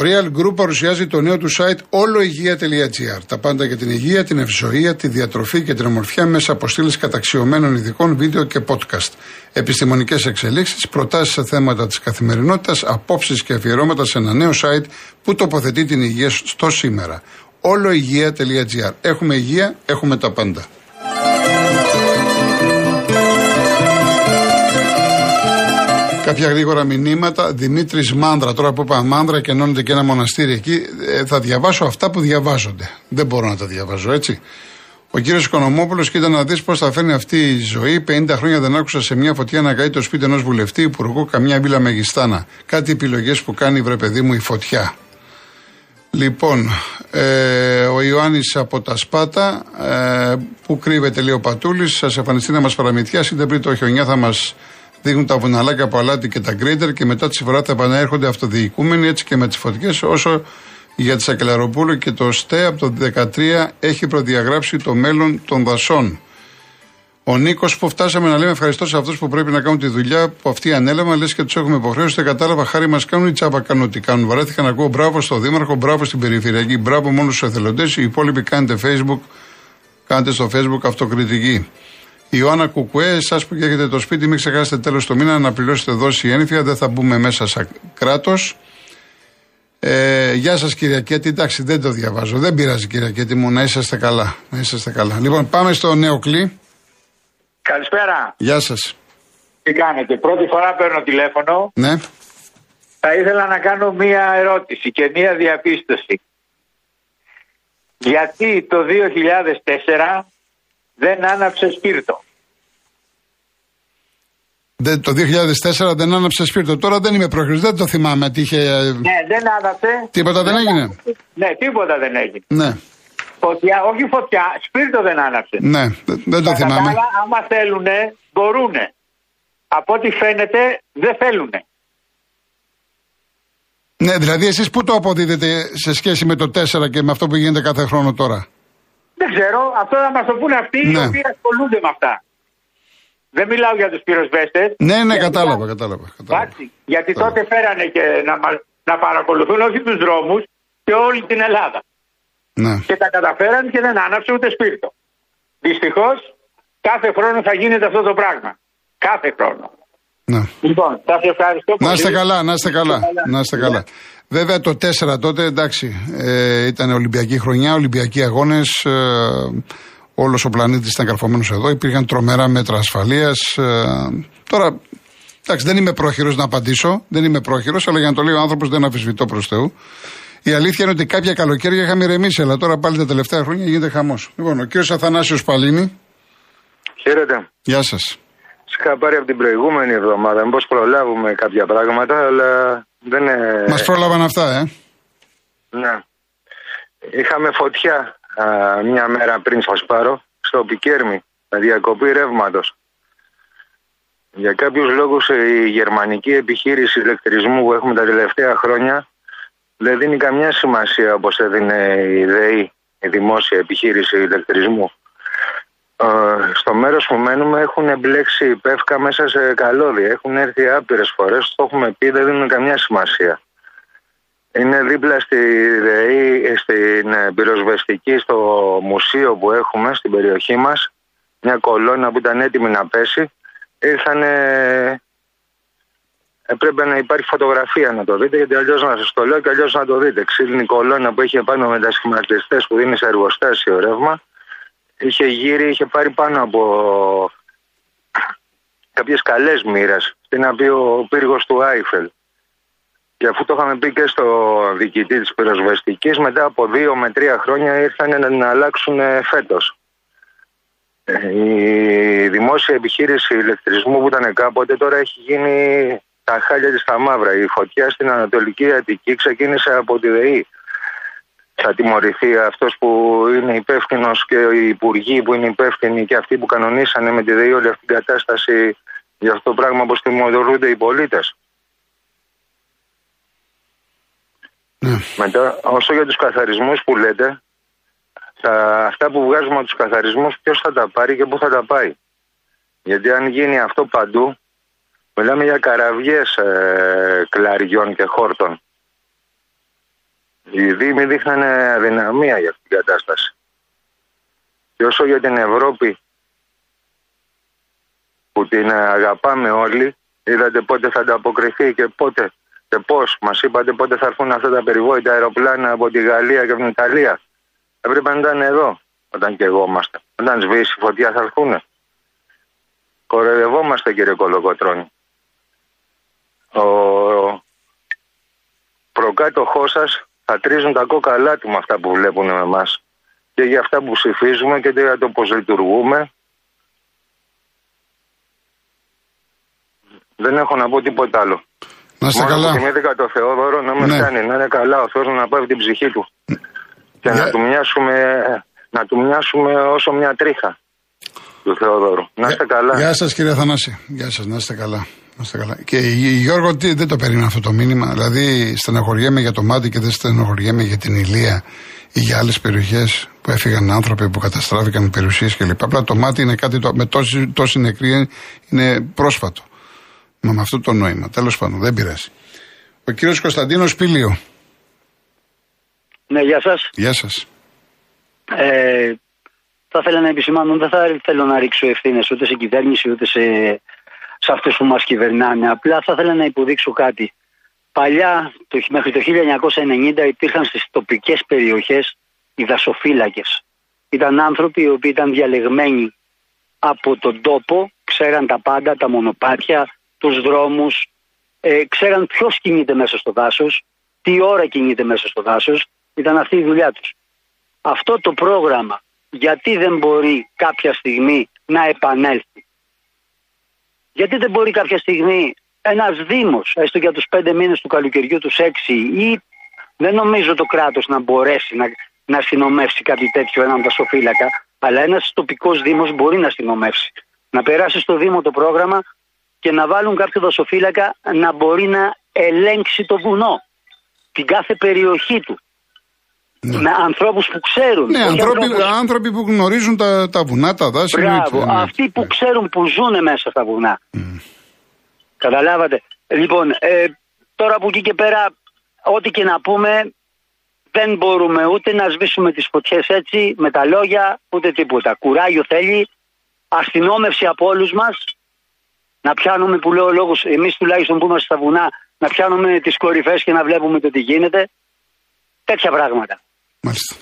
Το Real Group παρουσιάζει το νέο του site oloigia.gr. Τα πάντα για την υγεία, την ευζοία, τη διατροφή και την ομορφιά μέσα από στήλες καταξιωμένων ειδικών βίντεο και podcast. Επιστημονικές εξελίξεις, προτάσεις σε θέματα της καθημερινότητας, απόψεις και αφιερώματα σε ένα νέο site που τοποθετεί την υγεία στο σήμερα. oloigia.gr. Έχουμε υγεία, έχουμε τα πάντα. Κάποια γρήγορα μηνύματα. Δημήτρης Μάνδρα, τώρα που είπα Μάνδρα και ενώνεται και ένα μοναστήρι εκεί, ε, θα διαβάσω αυτά που διαβάζονται. Δεν μπορώ να τα διαβάζω έτσι. Ο κύριος Οικονομόπουλος, κοίτα να δεις πώς θα φέρνει αυτή η ζωή. 50 χρόνια δεν άκουσα σε μια φωτιά να καεί το σπίτι ενός βουλευτή, υπουργού, καμιά βίλα μεγιστάνα. Κάτι επιλογές που κάνει, βρε παιδί μου, η φωτιά. Λοιπόν, ε, ο Ιωάννης από τα Σπάτα, ε, που κρύβεται λέει ο Πατούλης, σας εμφανιστεί να μας παραμυθιάσει, δεν πριν το χιονιά θα μας δείχνουν τα βουναλάκια από αλάτι και τα γκρίντερ και μετά τη φορά θα επανέρχονται αυτοδιοικούμενοι έτσι και με τις φωτιές. Όσο για τη Σακελαροπούλου και το ΣΤΕ από το 2013 έχει προδιαγράψει το μέλλον των δασών. Ο Νίκος που φτάσαμε να λέμε ευχαριστώ σε αυτούς που πρέπει να κάνουν τη δουλειά που αυτοί ανέλαβαν, λες και τους έχουμε υποχρέωση. Δεν κατάλαβα, χάρη μας κάνουν ή τσάπα κάνουν ό,τι κάνουν. Βαρέθηκα να ακούω μπράβο στο Δήμαρχο, μπράβο στην Περιφερειακή, μπράβο μόνο στου εθελοντές. Οι υπόλοιποι κάνετε Facebook, κάντε στο Facebook αυτοκριτική. Η Ιωάννα Κουκουέ, εσά που έχετε το σπίτι, μην ξεχάσετε τέλος του μήνα να πληρώσετε δόση ένφια. Δεν θα μπούμε μέσα σαν κράτος. Ε, γεια σας Κυριακέτη. Εντάξει, δεν το διαβάζω. Δεν πειράζει Κυριακέτη μου. Να είσαστε καλά. Να είσαστε καλά. Λοιπόν, πάμε στο νέο κλι. Καλησπέρα. Γεια σας. Τι κάνετε. Πρώτη φορά παίρνω τηλέφωνο. Ναι. Θα ήθελα να κάνω μία ερώτηση και μία διαπίστωση. Γιατί το 2004 δεν άναψε σπίρτο. Δεν, το 2004 δεν άναψε σπίρτο. Τώρα δεν είμαι πρόχειρος, δεν το θυμάμαι τι είχε. Ναι, δεν άναψε. Τίποτα δεν, έγινε; Ναι, τίποτα δεν έγινε. Ναι. Φωτιά, όχι φωτιά, σπίρτο δεν άναψε. Ναι, δεν το θυμάμαι. Αλλά άμα θέλουν, μπορούν. Από ό,τι φαίνεται, δεν θέλουν. Ναι, δηλαδή εσείς πού το αποδίδετε σε σχέση με το 4 και με αυτό που γίνεται κάθε χρόνο τώρα; Δεν ξέρω, αυτό θα μας το πούνε αυτοί ναι. οι οποίοι ασχολούνται με αυτά. Δεν μιλάω για τους πυροσβέστες. Ναι, ναι, κατάλαβα, κατάλαβα. κατάλαβα. γιατί τότε φέρανε και να, να παρακολουθούν όχι τους δρόμους και όλη την Ελλάδα. Ναι. Και τα καταφέραν και δεν άναψε ούτε σπίρτο. Δυστυχώς κάθε χρόνο θα γίνεται αυτό το πράγμα. Κάθε χρόνο. Ναι. Λοιπόν, θα σε ευχαριστώ πολύ. Να είστε καλά, να είστε καλά. Να είστε καλά. Βέβαια το 4 τότε εντάξει ε, ήταν Ολυμπιακή χρονιά, Ολυμπιακοί αγώνες. Ε, Όλος ο πλανήτης ήταν καρφωμένος εδώ. Υπήρχαν τρομερά μέτρα ασφαλείας. Ε, τώρα, εντάξει, δεν είμαι πρόχειρος να απαντήσω. Δεν είμαι πρόχειρος, αλλά για να το λέει ο άνθρωπος δεν αφισβητώ προς Θεού. Η αλήθεια είναι ότι κάποια καλοκαίρια είχαμε ηρεμήσει, αλλά τώρα πάλι τα τελευταία χρόνια γίνεται χαμός. Λοιπόν, ο κύριος Αθανάσιος Παλίνη. Χαίρετε. Γεια σας. Είχα πάρει από την προηγούμενη εβδομάδα. Μήπως προλάβουμε κάποια πράγματα, αλλά δεν είναι. Μας πρόλαβαν αυτά, ε. Ναι. Είχαμε φωτιά α, μια μέρα πριν σας πάρω στο Πικέρμι με διακοπή ρεύματος. Για κάποιους λόγους η γερμανική επιχείρηση ηλεκτρισμού που έχουμε τα τελευταία χρόνια δεν δίνει καμιά σημασία όπως έδινε η ΔΕΗ, η δημόσια επιχείρηση ηλεκτρισμού. Ε, στο μέρος που μένουμε έχουν εμπλέξει πεύκα μέσα σε καλώδια. Έχουν έρθει άπειρες φορές, το έχουμε πει, δεν δίνουν καμιά σημασία. Είναι δίπλα στη ΔΕΗ, στην πυροσβεστική, στο μουσείο που έχουμε στην περιοχή μας, μια κολόνα που ήταν έτοιμη να πέσει. Ήρθανε Έπρεπε να υπάρχει φωτογραφία να το δείτε, γιατί αλλιώς να σας το λέω και αλλιώς να το δείτε. Ξύλινη κολόνα που έχει επάνω με τα σχηματιστές που δίνει σε εργοστάσιο ρεύμα είχε γύρει, είχε πάρει πάνω από κάποιες καλές μοίρες. Στην να πει ο πύργος του Άιφελ. Και αφού το είχαμε πει και στο διοικητή της πυροσβεστικής, μετά από δύο με τρία χρόνια ήρθαν να την αλλάξουν φέτος. Η δημόσια επιχείρηση ηλεκτρισμού που ήταν κάποτε τώρα έχει γίνει τα χάλια της στα μαύρα. Η φωτιά στην Ανατολική Αττική ξεκίνησε από τη ΔΕΗ. Θα τιμωρηθεί αυτός που είναι υπεύθυνος και οι υπουργοί που είναι υπεύθυνοι και αυτοί που κανονίσανε με τη ΔΕΗ όλη αυτή την κατάσταση για αυτό το πράγμα όπως τιμωρούνται οι πολίτες. Ναι. Μετά, όσο για τους καθαρισμούς που λέτε, τα, αυτά που βγάζουμε από τους καθαρισμούς ποιος θα τα πάρει και πού θα τα πάει. Γιατί αν γίνει αυτό παντού, μιλάμε για καραβιές ε, κλαριών και χόρτων. Οι Δήμοι δείχνανε αδυναμία για αυτή την κατάσταση. Και όσο για την Ευρώπη που την αγαπάμε όλοι, είδατε πότε θα ανταποκριθεί και πότε και πώς. Μας είπατε πότε θα έρθουν αυτά τα περιβόητα αεροπλάνα από τη Γαλλία και από την Ιταλία. Έπρεπε να ήταν εδώ όταν και εγώ είμαστε. Όταν σβήσει η φωτιά θα έρθουν. Κορεδευόμαστε κύριε Κολοκοτρώνη. Ο προκάτοχός σας θα τρίζουν τα κόκαλά του με αυτά που βλέπουν με εμάς. Και για αυτά που ψηφίζουμε και για το πώς λειτουργούμε. Δεν έχω να πω τίποτα άλλο. Να είστε Μόνο καλά. που θυμήθηκα το Θεόδωρο να με Ναι. φτάνει, να είναι καλά ο Θεός να πάρει την ψυχή του. Και Για- να, του μοιάσουμε, να του μοιάσουμε όσο μια τρίχα του Θεόδωρου. Να είστε καλά. Γεια σας κύριε Θανάση. Γεια σας, να είστε καλά. Να είστε καλά. Και η- Γιώργο, τι, δεν το περίμενα αυτό το μήνυμα. Δηλαδή, στενοχωριέμαι για το μάτι και δεν στενοχωριέμαι για την ηλία ή για άλλες περιοχές που έφυγαν άνθρωποι που καταστράφηκαν περιουσίες κλπ. Απλά το μάτι είναι κάτι το, με τόση, τόση νεκρή είναι πρόσφατο. Μα με αυτό το νόημα. Τέλος πάντων, δεν πειράζει. Ο κύριος Κωνσταντίνος Πήλιο. Ναι, γεια σας. Γεια σας. Ε, θα ήθελα να επισημάνω, δεν θα θέλω να ρίξω ευθύνες ούτε σε κυβέρνηση ούτε σε, σε αυτούς που μας κυβερνάνε. Απλά θα ήθελα να υποδείξω κάτι. Παλιά, το, μέχρι το 1990, υπήρχαν στις τοπικές περιοχές οι δασοφύλακες. Ήταν άνθρωποι οι οποίοι ήταν διαλεγμένοι από τον τόπο, ξέραν τα πάντα, τα μονοπάτια, τους δρόμους, ε, ξέραν ποιος κινείται μέσα στο δάσος, τι ώρα κινείται μέσα στο δάσος, ήταν αυτή η δουλειά τους αυτό το πρόγραμμα γιατί δεν μπορεί κάποια στιγμή να επανέλθει. Γιατί δεν μπορεί κάποια στιγμή ένας δήμος, έστω για τους πέντε μήνες του καλοκαιριού, τους έξι ή δεν νομίζω το κράτος να μπορέσει να, να αστυνομεύσει κάτι τέτοιο έναν δασοφύλακα, αλλά ένας τοπικός δήμος μπορεί να αστυνομεύσει. Να περάσει στο δήμο το πρόγραμμα και να βάλουν κάποιο δασοφύλακα να μπορεί να ελέγξει το βουνό, την κάθε περιοχή του. Με ανθρώπους που ξέρουν. Ναι, όχι άνθρωποι, ανθρώπους- άνθρωποι που γνωρίζουν τα, τα βουνά, τα δάση. Μπράβο, εννοείται, εννοείται. αυτοί που ξέρουν που ζουν μέσα στα βουνά. Καταλάβατε. Λοιπόν, ε, τώρα από εκεί και πέρα, ό,τι και να πούμε, δεν μπορούμε ούτε να σβήσουμε τις φωτιές έτσι, με τα λόγια, ούτε τίποτα. Κουράγιο θέλει, αστυνόμευση από όλους μας, να πιάνουμε που λέω ο λόγος, εμείς τουλάχιστον που είμαστε στα βουνά, να πιάνουμε τις κορυφές και να βλέπουμε το τι γίνεται. Τέτοια πράγματα. Μάλιστα.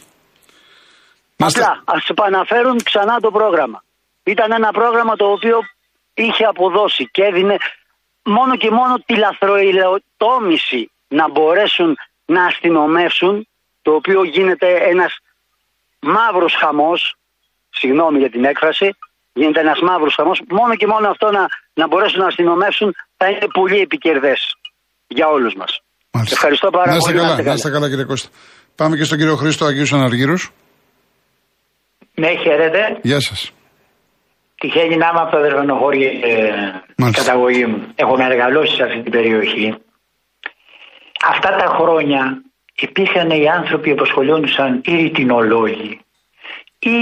Να είστε- Απλά ας επαναφέρουν ξανά το πρόγραμμα. Ήταν ένα πρόγραμμα το οποίο είχε αποδώσει και έδινε μόνο και μόνο τη λαθροϊλοτόμηση να μπορέσουν να αστυνομεύσουν, το οποίο γίνεται ένας μαύρος χαμός, συγγνώμη για την έκφραση, γίνεται ένας μαύρος χαμός, μόνο και μόνο αυτό να, να μπορέσουν να αστυνομεύσουν θα είναι πολύ επικερδές για όλους μας. Μάλιστα. Ευχαριστώ πάρα να είστε πολύ. Καλά, να είστε καλά, κύριε Κώστα. Πάμε και στον κύριο Χρήστο Αγίου Αναργύρου. Ναι, χαίρετε. Γεια σας. Τυχαίνει να είμαι από το Δερβενοχώρι ε, Μάλιστα. καταγωγή μου. Έχω μεγαλώσει σε αυτή την περιοχή. Αυτά τα χρόνια υπήρχαν οι άνθρωποι που ασχολιόντουσαν ή ρητινολόγοι ή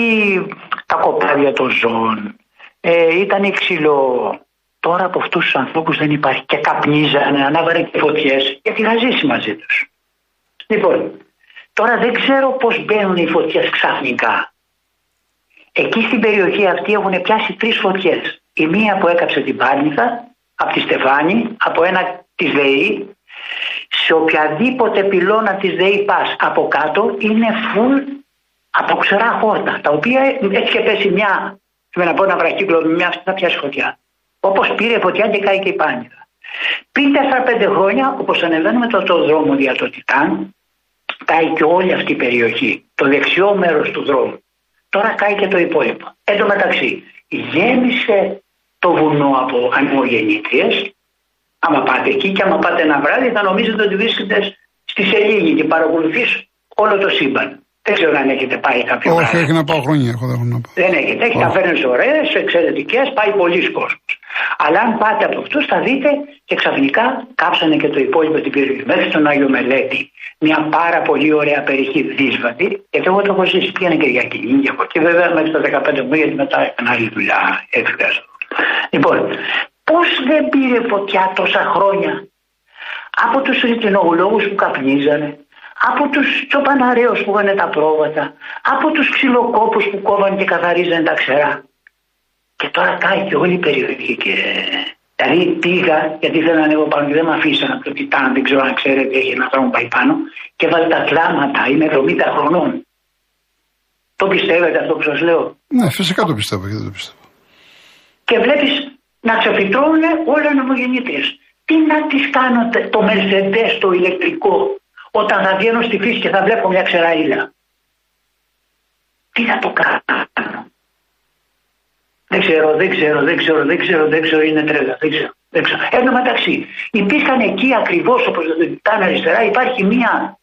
τα κοπάδια των ζώων. Ε, ήταν η ξυλό. Τώρα από αυτούς τους ανθρώπους δεν υπάρχει. Και καπνίζανε, ανάβανε και φωτιές γιατί είχα ζήσει μαζί τους. Λοιπόν, τώρα δεν ξέρω πώς μπαίνουν οι φωτιές ξαφνικά. Εκεί στην περιοχή αυτή έχουν πιάσει τρεις φωτιές. Η μία που έκαψε την Πάρνηθα, από τη Στεφάνη, από ένα της ΔΕΗ. Σε οποιαδήποτε πυλώνα της ΔΕΗ πας από κάτω είναι full από ξερά χόρτα. Τα οποία έτσι και πέσει μια, με να πω ένα βραχύκλο, μια θα πιάσει φωτιά. Όπως πήρε φωτιά και κάει και η Πάρνηθα. Πριν 4-5 χρόνια, όπως ανεβαίνουμε το, το δρόμο δια το Τιτάν, κάει και όλη αυτή η περιοχή. Το δεξιό μέρος του δρόμου. Τώρα κάει και το υπόλοιπο. Εν τω μεταξύ, γέμισε το βουνό από ανεμογεννήτριες. Άμα πάτε εκεί και άμα πάτε ένα βράδυ, θα νομίζετε ότι βρίσκεται στη σελήνη και παρακολουθείς όλο το σύμπαν. Δεν ξέρω αν έχετε πάει κάποιο Όχι, έχει να πάω χρόνια. Έχω, δεν έχω να πάω. Δεν έχετε. Έχει ταβέρνε ωραίες, εξαιρετικές, πάει πολλοί κόσμος. Αλλά αν πάτε από αυτούς θα δείτε και ξαφνικά κάψανε και το υπόλοιπο την περιοχή. Μέχρι τον Άγιο Μελέτη. Μια πάρα πολύ ωραία περιοχή δύσβατη. Γιατί εγώ το έχω ζήσει. Πήγαινε και για Κιλίνγκια από εκεί. Βέβαια μέχρι το 15 μου γιατί μετά έκανα άλλη δουλειά. Έφυγα. Λοιπόν, πώς δεν πήρε φωτιά τόσα χρόνια; Από τους ρητινογολόγου που καπνίζανε, από τους τσοπαναρέους που είχαν τα πρόβατα, από τους ξυλοκόπους που κόβαν και καθαρίζαν τα ξερά. Και τώρα κάει και όλη η περιοχή και Δηλαδή πήγα, γιατί ήθελα να ανέβω πάνω και δεν με αφήσαν από το Τιτάν, δεν ξέρω αν ξέρετε, έχει ένα δρόμο πάει πάνω, και βάλει τα κλάματα, είμαι 70 χρονών. Το πιστεύετε αυτό που σας λέω; Ναι, φυσικά το πιστεύω και δεν το πιστεύω. Και βλέπεις να ξεφυτρώνουν όλα νομογεννήτριες. Τι να τις κάνω το Mercedes, το ηλεκτρικό, όταν θα βγαίνω στη φύση και θα βλέπω μια ξεραίλα. Τι θα το κάνω; Δεν ξέρω, δεν ξέρω, δεν ξέρω, δεν ξέρω, δεν ξέρω, είναι τρέλα, δεν ξέρω. Δεν ξέρω. Εν μεταξύ, υπήρχαν εκεί ακριβώς όπως το κοιτάνε αριστερά, υπάρχει μια,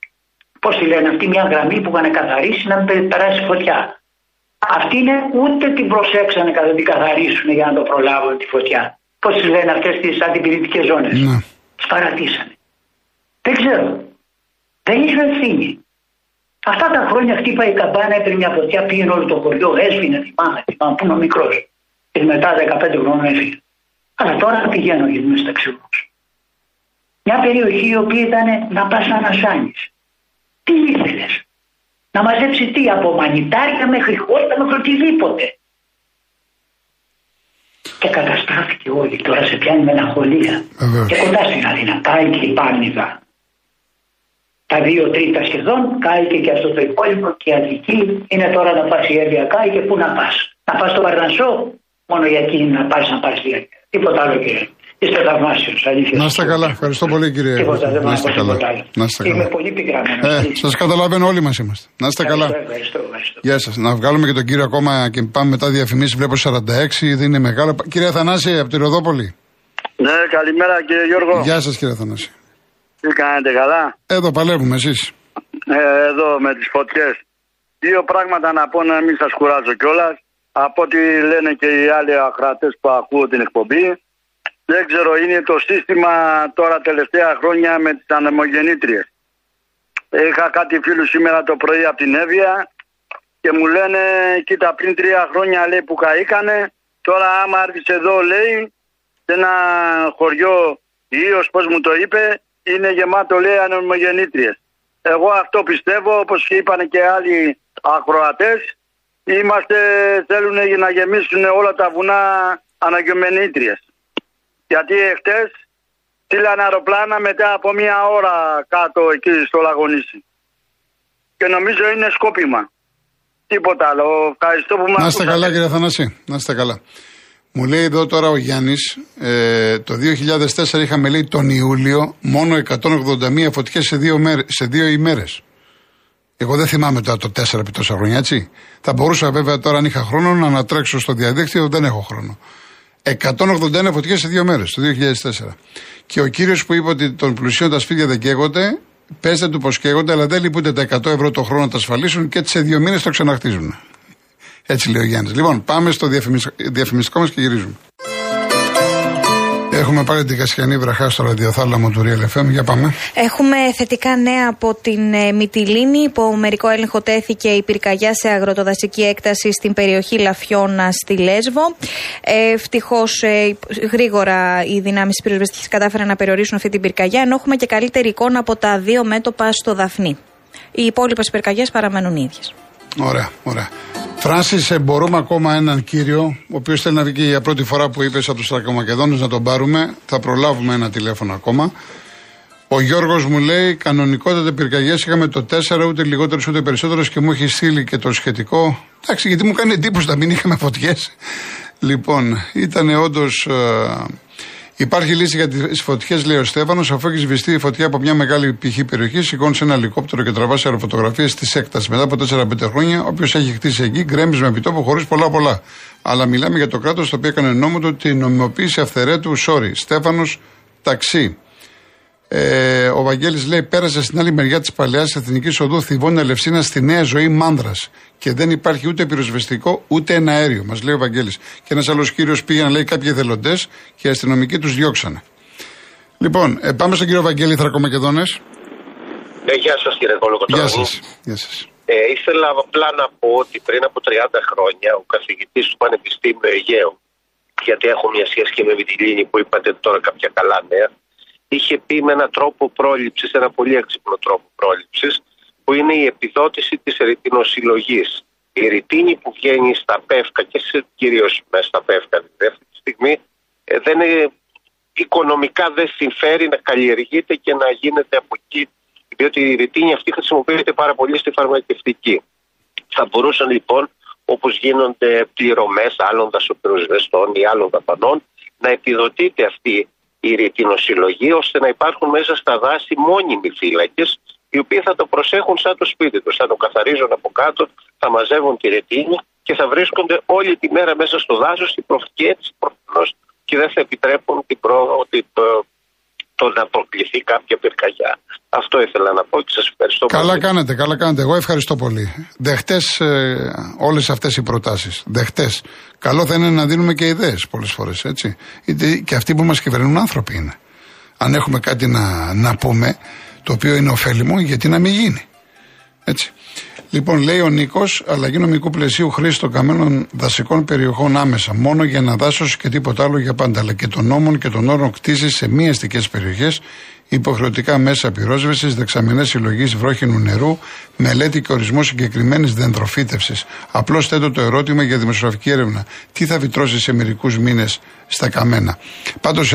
πώς τη λένε, αυτή μια γραμμή που είχαν καθαρίσει να μην περάσει φωτιά. Αυτή είναι ούτε την προσέξανε κατά την καθαρίσουν για να το προλάβουν τη φωτιά. Πώς τις λένε αυτές τις αντιπηρετικέ ζώνες; Ναι. Τις παρατήσανε. Δεν ξέρω. Δεν είχε ευθύνη. Αυτά τα χρόνια χτύπα η καμπάνα, έπαιρνε μια φωτιά, πήγαινε όλο το χωριό, έσβηνε, θυμάμαι, θυμάμαι, που είναι ο μικρός. Και μετά 15 χρόνια έφυγε. Αλλά τώρα πηγαίνω γιατί είμαι σταξιούχο. Μια περιοχή η οποία ήταν να πας να ανασάνεις. Τι ήθελες; Να μαζέψει τι από μανιτάρια μέχρι χόρτα μέχρι οτιδήποτε. Και καταστράφηκε όλη. Τώρα σε πιάνει μελαγχολία. Και κοντά στην Αθήνα. Πάει και η Πάνιδα τα δύο τρίτα σχεδόν, κάηκε και αυτό το υπόλοιπο και η Αττική είναι τώρα να πας η Εύβοια Κάη και πού να πας. Να πας στο Παρνασσό, μόνο για εκείνη να πας να πας Εύβοια. Τίποτα άλλο κύριε. Είστε θαυμάσιος, αλήθεια. Να είστε καλά. Ευχαριστώ πολύ, κύριε. Τίποτα, δεν να είστε καλά. Να είστε καλά. Είμαι πολύ πικραμένος. Ε, σας καταλαβαίνω, όλοι μας είμαστε. Να είστε καλά. Ευχαριστώ, ευχαριστώ. Γεια σας. Να βγάλουμε και τον κύριο ακόμα και πάμε μετά διαφημίσεις. Βλέπω 46, δεν είναι μεγάλο. Κύριε Αθανάση, από τη Ροδόπολη. Ναι, καλημέρα κύριε Γιώργο. Γεια σας, κύριε Αθανάση. Τι κάνετε καλά; Εδώ παλεύουμε εσείς. Ε, εδώ με τις φωτιές. Δύο πράγματα να πω να μην σας κουράζω κιόλας. Από ό,τι λένε και οι άλλοι ακρατές που ακούω την εκπομπή. Δεν ξέρω, είναι το σύστημα τώρα τελευταία χρόνια με τις ανεμογεννήτριες. Είχα κάτι φίλους σήμερα το πρωί από την Εύβοια και μου λένε, κοίτα πριν τρία χρόνια λέει που καήκανε, τώρα άμα έρθεις εδώ λέει, σε ένα χωριό Ίος, πώς μου το είπε, είναι γεμάτο λέει ανεμογεννήτριες. Εγώ αυτό πιστεύω όπως είπαν και άλλοι ακροατές είμαστε θέλουν να γεμίσουν όλα τα βουνά αναγκαιμενήτριες. Γιατί εχθές στείλανε αεροπλάνα μετά από μία ώρα κάτω εκεί στο Λαγονίσι. Και νομίζω είναι σκόπιμα. Τίποτα άλλο. Ευχαριστώ που μας Να είστε καλά κύριε Θανάση. Να είστε καλά. Μου λέει εδώ τώρα ο Γιάννης, ε, το 2004 είχαμε λέει τον Ιούλιο μόνο 181 φωτιές σε δύο, σε δύο ημέρες. Εγώ δεν θυμάμαι τώρα το 4 επί τόσα χρόνια, έτσι. Θα μπορούσα βέβαια τώρα αν είχα χρόνο να ανατρέξω στο διαδίκτυο, δεν έχω χρόνο. 181 φωτιές σε δύο μέρες, το 2004. Και ο κύριος που είπε ότι των πλουσίων τα σπίτια δεν καίγονται, πέστε του πως καίγονται, αλλά δεν λυπούνται τα 100 ευρώ το χρόνο να τα ασφαλίσουν και έτσι σε δύο μήνες το ξαναχτίζουν. Έτσι λέει ο Γιάννης. Λοιπόν, πάμε στο διαφημιστικό μας και γυρίζουμε. Έχουμε πάλι την Κασιανή βραχά στο ραδιοθάλαμο του Real FM. Για πάμε. Έχουμε θετικά νέα από την ε, Μυτιλίνη. Υπό μερικό έλεγχο τέθηκε η πυρκαγιά σε αγροτοδασική έκταση στην περιοχή Λαφιώνα στη Λέσβο. Ε, Ευτυχώς ε, γρήγορα οι δυνάμεις της πυροσβεστικής κατάφεραν να περιορίσουν αυτή την πυρκαγιά, ενώ έχουμε και καλύτερη εικόνα από τα δύο μέτωπα στο Δαφνί. Οι υπόλοιπες πυρκαγιές παραμένουν ίδιες. Ωραία, ωραία. Φράνσις, μπορούμε ακόμα έναν κύριο, ο οποίος θέλει να βγει για πρώτη φορά που είπες από τους Τρακομακεδόνου να τον πάρουμε. Θα προλάβουμε ένα τηλέφωνο ακόμα. Ο Γιώργος μου λέει: Κανονικότατα πυρκαγιές είχαμε το 4, ούτε λιγότερο ούτε περισσότερο και μου έχει στείλει και το σχετικό. Εντάξει, γιατί μου κάνει εντύπωση να μην είχαμε φωτιές. Λοιπόν, ήταν όντως. Ε, Υπάρχει λύση για τις φωτιές, λέει ο Στέφανος, αφού έχεις σβηστεί η φωτιά από μια μεγάλη πηχή περιοχή, σηκώνεις ένα ελικόπτερο και τραβάς αεροφωτογραφίες της έκτασης. Μετά από 4-5 χρόνια, όποιος έχει χτίσει εκεί, γκρέμει με επιτόπου χωρίς πολλά πολλά. Αλλά μιλάμε για το κράτος το οποίο έκανε νόμο του την νομιμοποίηση αυθαιρέτου sorry. Στέφανος ταξί. Ε, ο Βαγγέλης λέει: Πέρασε στην άλλη μεριά της παλαιάς εθνικής οδού Θηβών Ελευσίνα στη νέα ζωή Μάνδρας. Και δεν υπάρχει ούτε πυροσβεστικό ούτε ένα αέριο, μας λέει ο Βαγγέλης. Και ένας άλλος κύριος πήγε να λέει κάποιοι εθελοντές και οι αστυνομικοί τους διώξανε. Λοιπόν, ε, πάμε στον κύριο Βαγγέλη Θρακομακεδόνες. Ε, γεια σας κύριε Κολοκοτρόνη. Γεια σας. Γεια σας. Ε, ήθελα απλά να πω ότι πριν από 30 χρόνια ο καθηγητής του Πανεπιστήμιου Αιγαίου, γιατί έχω μια σχέση και με Βιτιλίνη που είπατε τώρα κάποια καλά νέα, είχε πει με έναν τρόπο πρόληψης, ένα πολύ έξυπνο τρόπο πρόληψης, που είναι η επιδότηση της ερητινοσυλλογή. Η ρητίνη που βγαίνει στα πεύκα και κυρίως μέσα στα πεύκα δηλαδή αυτή τη στιγμή ε, δεν είναι, οικονομικά δεν συμφέρει να καλλιεργείται και να γίνεται από εκεί διότι η ρητίνη αυτή χρησιμοποιείται πάρα πολύ στη φαρμακευτική. Θα μπορούσαν λοιπόν, όπως γίνονται πληρωμές άλλων δασοπυροσβεστών ή άλλων δαπανών, να επιδοτείται αυτή η ρητινοσυλλογή, ώστε να υπάρχουν μέσα στα δάση μόνιμοι φύλακες, οι οποίοι θα το προσέχουν σαν το σπίτι τους. Θα το καθαρίζουν από κάτω, θα μαζεύουν τη ρετίνη και θα βρίσκονται όλη τη μέρα μέσα στο δάσος και έτσι προφανώς και δεν θα επιτρέπουν την προ... την... το να προκληθεί κάποια πυρκαγιά. Αυτό ήθελα να πω και σας ευχαριστώ καλά πολύ. Καλά κάνετε, καλά κάνετε. Εγώ ευχαριστώ πολύ. Δεχτές ε, όλες αυτές οι προτάσεις. Δεχτές. Καλό θα είναι να δίνουμε και ιδέες πολλές φορές, έτσι. Γιατί και αυτοί που μας κυβερνούν άνθρωποι είναι. Αν έχουμε κάτι να, να πούμε, το οποίο είναι ωφέλιμο, γιατί να μην γίνει. Έτσι. Λοιπόν, λέει ο Νίκος, αλλαγή νομικού πλαισίου χρήση των καμένων δασικών περιοχών άμεσα. Μόνο για να δάσος και τίποτα άλλο για πάντα. Αλλά και των νόμων και των όρων κτίσης σε μη αστικέ περιοχές υποχρεωτικά μέσα πυρόσβεσης, δεξαμενές συλλογής βρόχινου νερού, μελέτη και ορισμό συγκεκριμένης δεντροφύτευσης. Απλώς θέτω το ερώτημα για δημοσιογραφική έρευνα. Τι θα βιτρώσει σε μερικούς μήνες στα καμένα; Πάντως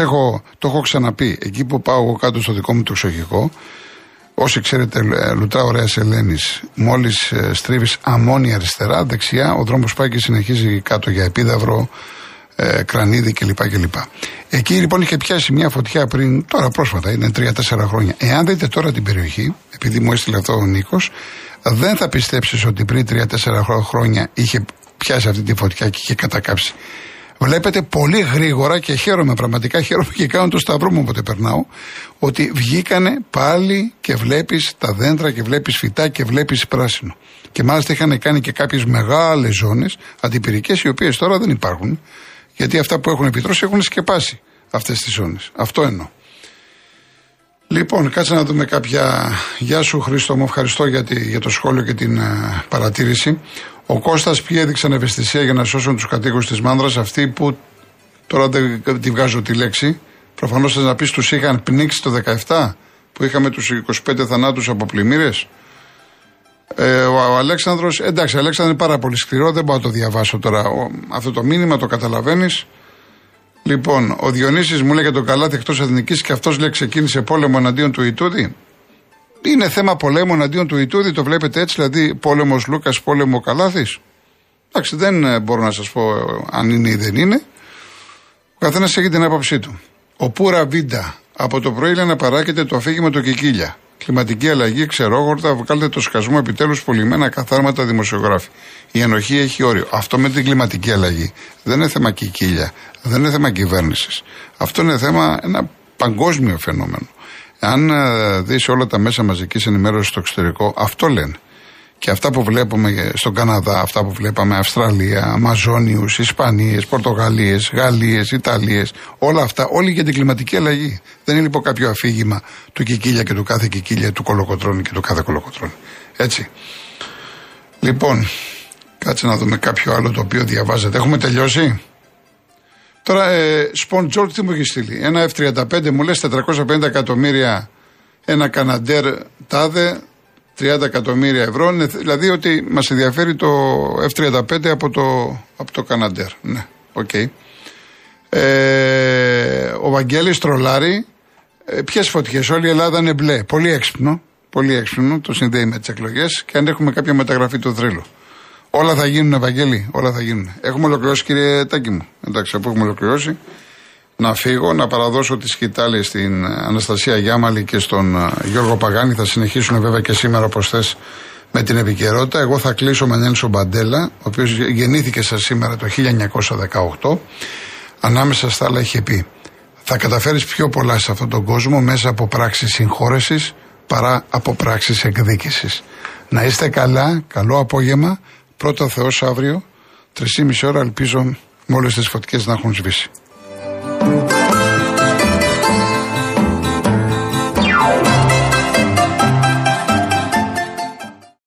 το έχω ξαναπεί, εκεί που πάω εγώ κάτω στο δικό μου το εξοχικό, Όσοι ξέρετε, ε, λουτρά ωραίας Ελένης, μόλις ε, στρίβεις αμμόνια αριστερά, δεξιά, ο δρόμος πάει και συνεχίζει κάτω για επίδαυρο, ε, κρανίδι κλπ. κλπ. Εκεί λοιπόν είχε πιάσει μια φωτιά πριν, τώρα πρόσφατα, είναι 3-4 χρόνια. Εάν δείτε τώρα την περιοχή, επειδή μου έστειλε αυτό ο Νίκος, δεν θα πιστέψεις ότι πριν 3-4 χρόνια είχε πιάσει αυτή τη φωτιά και είχε κατακάψει. Βλέπετε πολύ γρήγορα και χαίρομαι, πραγματικά χαίρομαι και κάνω το σταυρό μου όποτε περνάω, ότι βγήκανε πάλι και βλέπεις τα δέντρα και βλέπεις φυτά και βλέπεις πράσινο. Και μάλιστα είχαν κάνει και κάποιες μεγάλες ζώνες αντιπυρικές, οι οποίες τώρα δεν υπάρχουν. Γιατί αυτά που έχουν επιτρώσει έχουν σκεπάσει αυτές τις ζώνες. Αυτό εννοώ. Λοιπόν, κάτσε να δούμε κάποια. Γεια σου, Χρήστο, μου ευχαριστώ για, για το σχόλιο και την uh, παρατήρηση. Ο Κώστας ποιοι έδειξαν ευαισθησία για να σώσουν τους κατοίκους της Μάνδρας, αυτοί που. Τώρα δεν τη βγάζω τη λέξη. Προφανώς θα να πεις τους είχαν πνίξει το 17 που είχαμε τους 25 θανάτους από πλημμύρες; Ε, ο, ο Αλέξανδρος, εντάξει, ο Αλέξανδρο είναι πάρα πολύ σκληρό, δεν μπορώ να το διαβάσω τώρα. Ο, αυτό το μήνυμα το καταλαβαίνεις. Λοιπόν, ο Διονύσης μου λέει για τον Καλάθι εκτός εθνικής και αυτός λέει ξεκίνησε πόλεμο εναντίον του Ιτούδη. Είναι θέμα πολέμου εναντίον του Ιτούδη, το βλέπετε έτσι, δηλαδή πόλεμος Λούκας, πόλεμο Καλάθης. Εντάξει, δεν ε, μπορώ να σας πω ε, αν είναι ή δεν είναι. Ο καθένας έχει την άποψή του. Ο Πούρα Βίντα από το πρωί λέει να παράγεται το αφήγημα το Κικίλια. Κλιματική αλλαγή, ξερόγορτα, βγάλετε το σκασμό επιτέλους πολυμένα καθάρματα δημοσιογράφοι. Η ενοχή έχει όριο. Αυτό με την κλιματική αλλαγή δεν είναι θέμα κικίλια, δεν είναι θέμα κυβέρνησης. Αυτό είναι θέμα ένα παγκόσμιο φαινόμενο. Αν ε, δεις όλα τα μέσα μαζικής ενημέρωσης στο εξωτερικό, αυτό λένε. Και αυτά που βλέπουμε στον Καναδά, αυτά που βλέπαμε Αυστραλία, Αμαζόνιους, Ισπανίες, Πορτογαλίες, Γαλλίες, Ιταλίες, όλα αυτά, όλοι για την κλιματική αλλαγή. Δεν είναι λοιπόν κάποιο αφήγημα του Κικίλια και του κάθε Κικίλια, του Κολοκοτρώνη και του κάθε Κολοκοτρώνη. Έτσι. Λοιπόν, κάτσε να δούμε κάποιο άλλο το οποίο διαβάζετε. Έχουμε τελειώσει; Τώρα, ε, Σπον Τζόρτ τι μου έχεις στείλει; Ένα F35 μου λες 450 εκατομμύρια ένα Καναντέρ τάδε 30 εκατομμύρια ευρώ. Δηλαδή ότι μας ενδιαφέρει το F-35 από το, από το Καναντέρ. Ναι, ok. Okay. Ε, ο Βαγγέλης τρολάρει. Ε, Ποιες φωτιές, όλη η Ελλάδα είναι μπλε. Πολύ έξυπνο. Πολύ έξυπνο. Το συνδέει με τις εκλογές και αν έχουμε κάποια μεταγραφή του θρύλου. Όλα θα γίνουν, Ευαγγέλη, όλα θα γίνουν. Έχουμε ολοκληρώσει, κύριε Τάκη μου. Εντάξει, αφού έχουμε ολοκληρώσει να φύγω, να παραδώσω τη σκητάλη στην Αναστασία Γιάμαλη και στον ε, Γιώργο Παγάνη. Θα συνεχίσουν βέβαια και σήμερα όπως θες με την επικαιρότητα. Εγώ θα κλείσω με Νέλσο Μπαντέλα, ο οποίος γεννήθηκε σας σήμερα το 1918. Ανάμεσα στα άλλα είχε πει Θα καταφέρεις πιο πολλά σε αυτόν τον κόσμο μέσα από πράξεις συγχώρεσης παρά από πράξεις εκδίκησης. Να είστε καλά, καλό απόγευμα. Πρώτα Θεός αύριο, 3,5 ώρα ελπίζω με όλε τις φωτιές να έχουν σβήσει.